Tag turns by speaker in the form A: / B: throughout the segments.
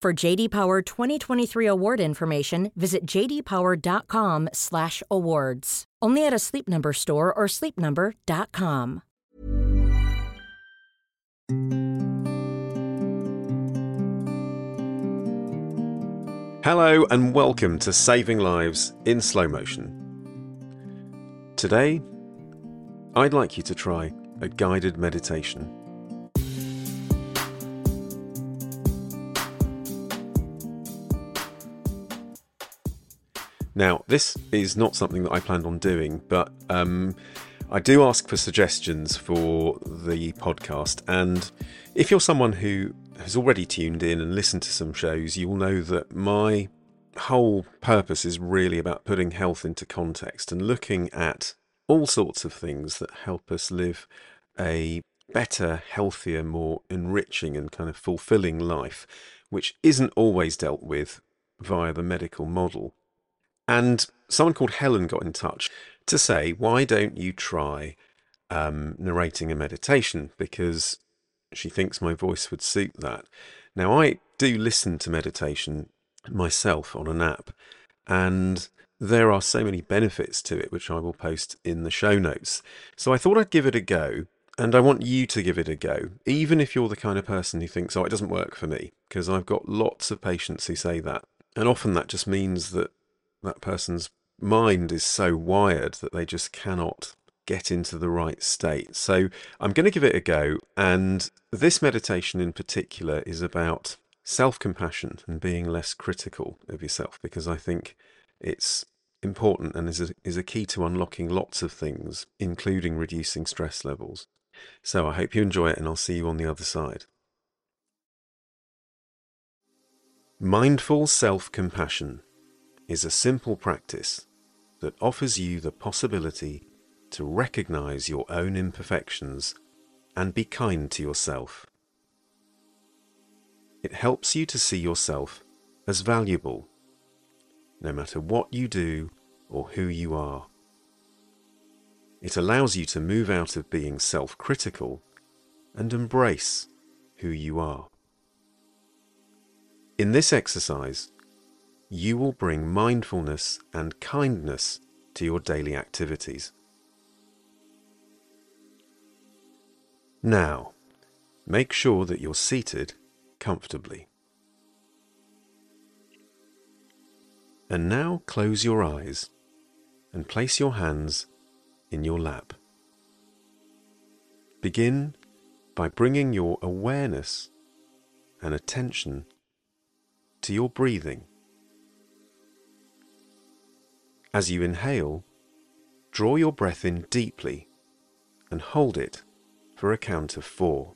A: For JD Power 2023 award information, visit jdpower.com/awards. Only at a Sleep Number store or sleepnumber.com.
B: Hello and welcome to Saving Lives in Slow Motion. Today, I'd like you to try a guided meditation. Now, this is not something that I planned on doing, but um, I do ask for suggestions for the podcast. And if you're someone who has already tuned in and listened to some shows, you will know that my whole purpose is really about putting health into context and looking at all sorts of things that help us live a better, healthier, more enriching, and kind of fulfilling life, which isn't always dealt with via the medical model. And someone called Helen got in touch to say, why don't you try um, narrating a meditation? Because she thinks my voice would suit that. Now, I do listen to meditation myself on an app, and there are so many benefits to it, which I will post in the show notes. So I thought I'd give it a go, and I want you to give it a go, even if you're the kind of person who thinks, oh, it doesn't work for me, because I've got lots of patients who say that. And often that just means that that person's mind is so wired that they just cannot get into the right state. So I'm going to give it a go. And this meditation in particular is about self compassion and being less critical of yourself because I think it's important and is a, is a key to unlocking lots of things, including reducing stress levels. So I hope you enjoy it and I'll see you on the other side. Mindful self compassion is a simple practice that offers you the possibility to recognize your own imperfections and be kind to yourself. It helps you to see yourself as valuable, no matter what you do or who you are. It allows you to move out of being self critical and embrace who you are. In this exercise, you will bring mindfulness and kindness to your daily activities. Now, make sure that you're seated comfortably. And now close your eyes and place your hands in your lap. Begin by bringing your awareness and attention to your breathing. As you inhale, draw your breath in deeply and hold it for a count of four.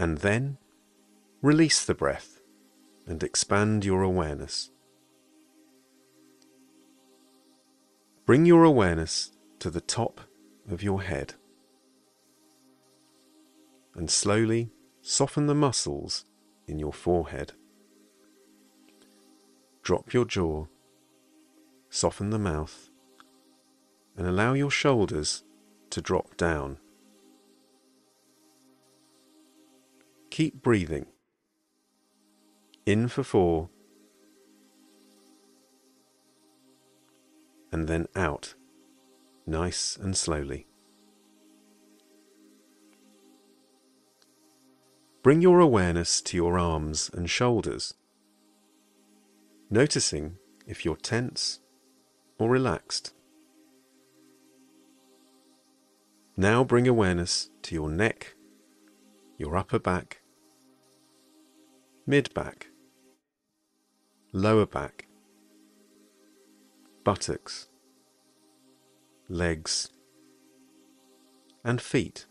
B: And then release the breath and expand your awareness. Bring your awareness to the top of your head and slowly soften the muscles in your forehead. Drop your jaw, soften the mouth and allow your shoulders to drop down. Keep breathing. In for four, and then out, nice and slowly. bring your awareness to your arms and shoulders, noticing if you're tense or relaxed. Now bring awareness to your neck, your upper back, mid back, lower back, buttocks, legs, and feet.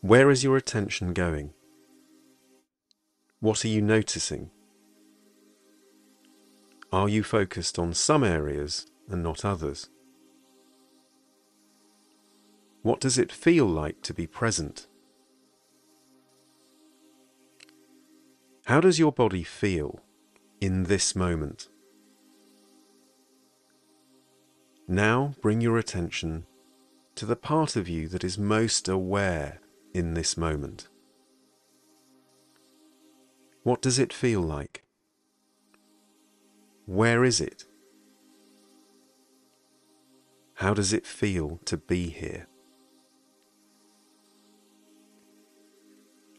B: Where is your attention going? What are you noticing? Are you focused on some areas and not others? What does it feel like to be present? How does your body feel in this moment? Now bring your attention to the part of you that is most aware in this moment. What does it feel like? Where is it? How does it feel to be here?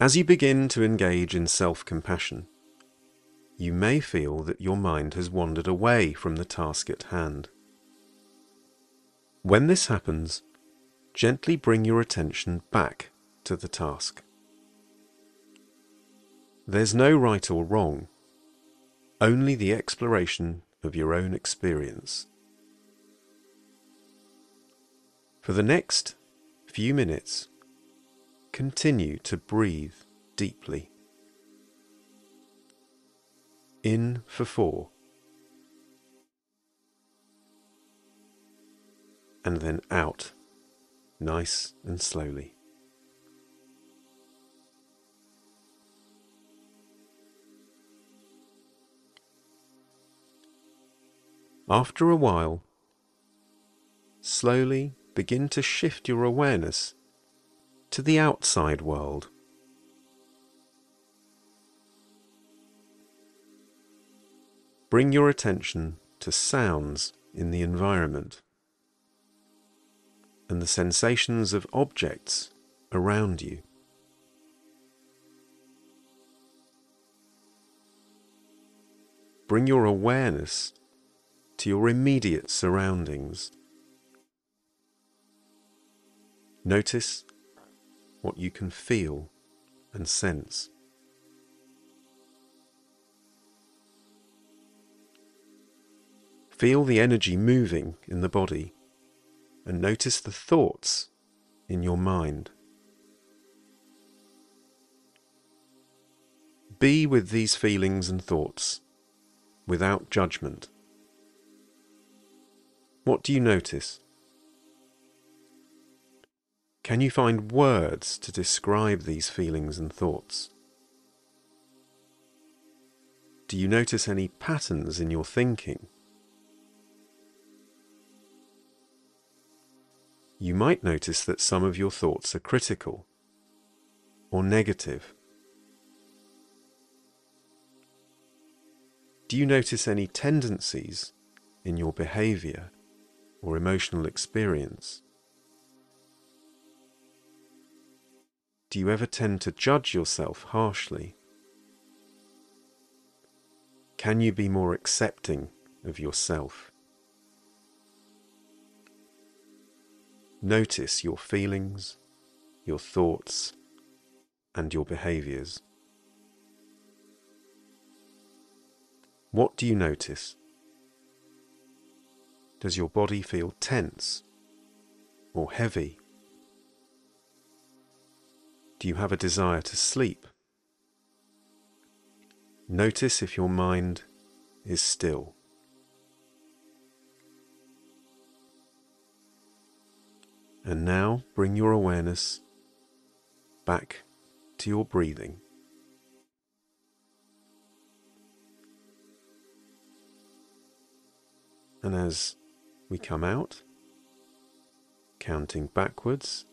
B: As you begin to engage in self compassion, you may feel that your mind has wandered away from the task at hand. When this happens, gently bring your attention back to the task. There's no right or wrong, only the exploration of your own experience. For the next few minutes, continue to breathe deeply. In for four. And then out, nice and slowly. After a while, slowly begin to shift your awareness to the outside world. Bring your attention to sounds in the environment and the sensations of objects around you. Bring your awareness to your immediate surroundings. Notice what you can feel and sense. Feel the energy moving in the body and notice the thoughts in your mind. Be with these feelings and thoughts without judgment. What do you notice? Can you find words to describe these feelings and thoughts? Do you notice any patterns in your thinking? You might notice that some of your thoughts are critical or negative. Do you notice any tendencies in your behavior or emotional experience? Do you ever tend to judge yourself harshly? Can you be more accepting of yourself? Notice your feelings, your thoughts, and your behaviors. What do you notice? Does your body feel tense or heavy? Do you have a desire to sleep? Notice if your mind is still. And now bring your awareness back to your breathing. And as we come out, counting backwards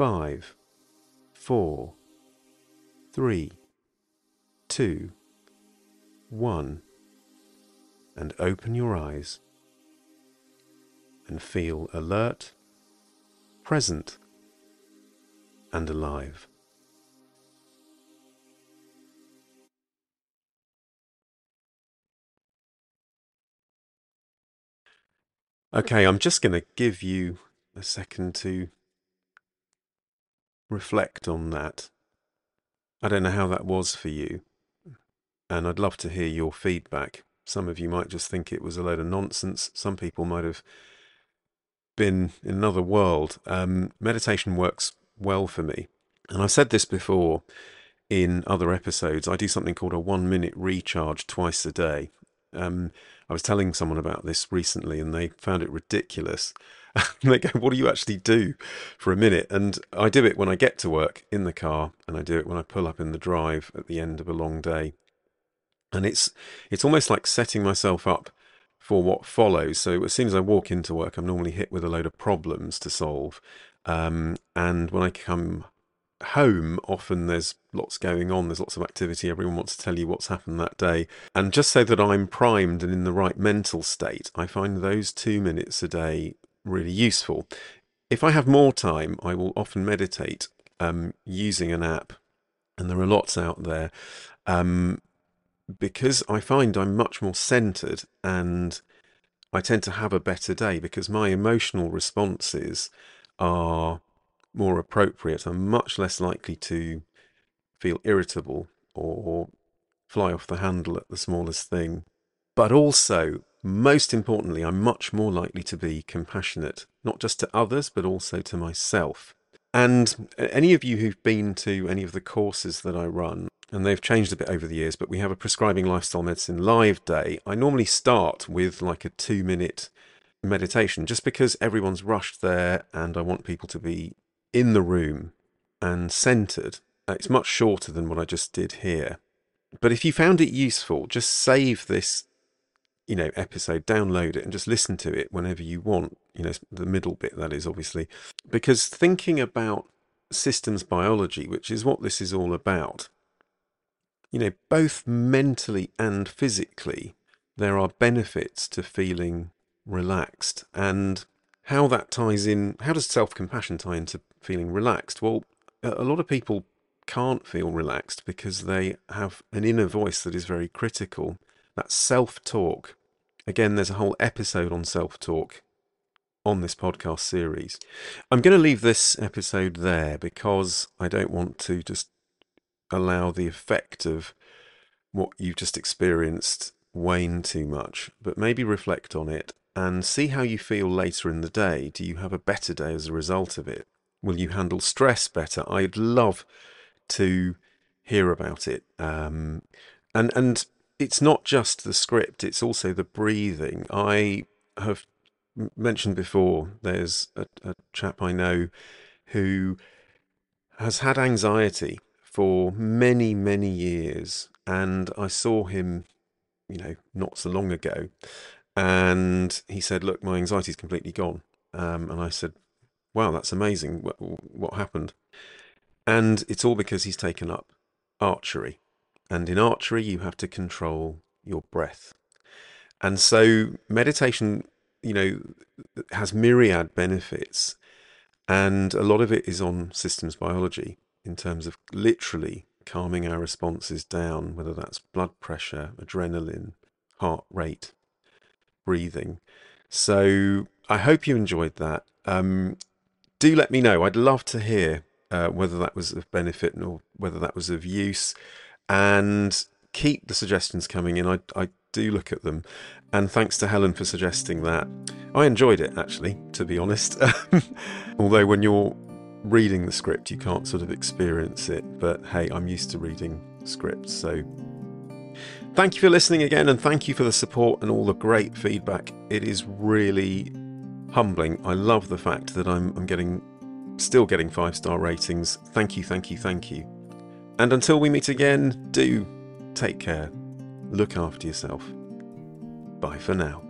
B: five, four, three, two, one, and open your eyes and feel alert, present and alive. Okay, I'm just going to give you a second to reflect on that. I don't know how that was for you, and I'd love to hear your feedback. Some of you might just think it was a load of nonsense. Some people might have been in another world. Um, meditation works well for me. And I've said this before in other episodes. I do something called a one minute recharge twice a day. Um, I was telling someone about this recently and they found it ridiculous. they go, What do you actually do for a minute? And I do it when I get to work in the car and I do it when I pull up in the drive at the end of a long day. And it's it's almost like setting myself up for what follows. So as soon as I walk into work, I'm normally hit with a load of problems to solve. Um, and when I come home, often there's lots going on, there's lots of activity, everyone wants to tell you what's happened that day. And just so that I'm primed and in the right mental state, I find those two minutes a day really useful. If I have more time, I will often meditate um, using an app, and there are lots out there. Um, because I find I'm much more centered and I tend to have a better day because my emotional responses are more appropriate. I'm much less likely to feel irritable or fly off the handle at the smallest thing. But also, most importantly, I'm much more likely to be compassionate, not just to others, but also to myself. And any of you who've been to any of the courses that I run, and they've changed a bit over the years, but we have a prescribing lifestyle medicine live day. I normally start with like a two minute meditation just because everyone's rushed there and I want people to be in the room and centered. Uh, it's much shorter than what I just did here. But if you found it useful, just save this, you know, episode, download it, and just listen to it whenever you want. You know, the middle bit that is obviously, because thinking about systems biology, which is what this is all about, you know, both mentally and physically, there are benefits to feeling relaxed. And how that ties in, how does self compassion tie into feeling relaxed? Well, a lot of people can't feel relaxed because they have an inner voice that is very critical. That self talk. Again, there's a whole episode on self talk on this podcast series. I'm going to leave this episode there because I don't want to just allow the effect of what you've just experienced wane too much, but maybe reflect on it and see how you feel later in the day. Do you have a better day as a result of it? Will you handle stress better? I'd love to hear about it. Um, and and it's not just the script; it's also the breathing. I have mentioned before. There's a, a chap I know who has had anxiety for many many years, and I saw him, you know, not so long ago, and he said, "Look, my anxiety is completely gone." Um, and I said, "Wow, that's amazing. What, what happened?" And it's all because he's taken up archery, and in archery you have to control your breath, and so meditation, you know, has myriad benefits, and a lot of it is on systems biology in terms of literally calming our responses down, whether that's blood pressure, adrenaline, heart rate, breathing. So I hope you enjoyed that. Um, do let me know. I'd love to hear uh, whether that was of benefit or whether that was of use. And keep the suggestions coming in. I, I do look at them. And thanks to Helen for suggesting that. I enjoyed it, actually, to be honest. Although when you're reading the script, you can't sort of experience it. But hey, I'm used to reading scripts, so Thank you for listening again, and thank you for the support and all the great feedback. It is really humbling. I love the fact that I'm, I'm getting, still getting five star ratings. Thank you, thank you, thank you. And until we meet again, do take care, look after yourself. Bye for now.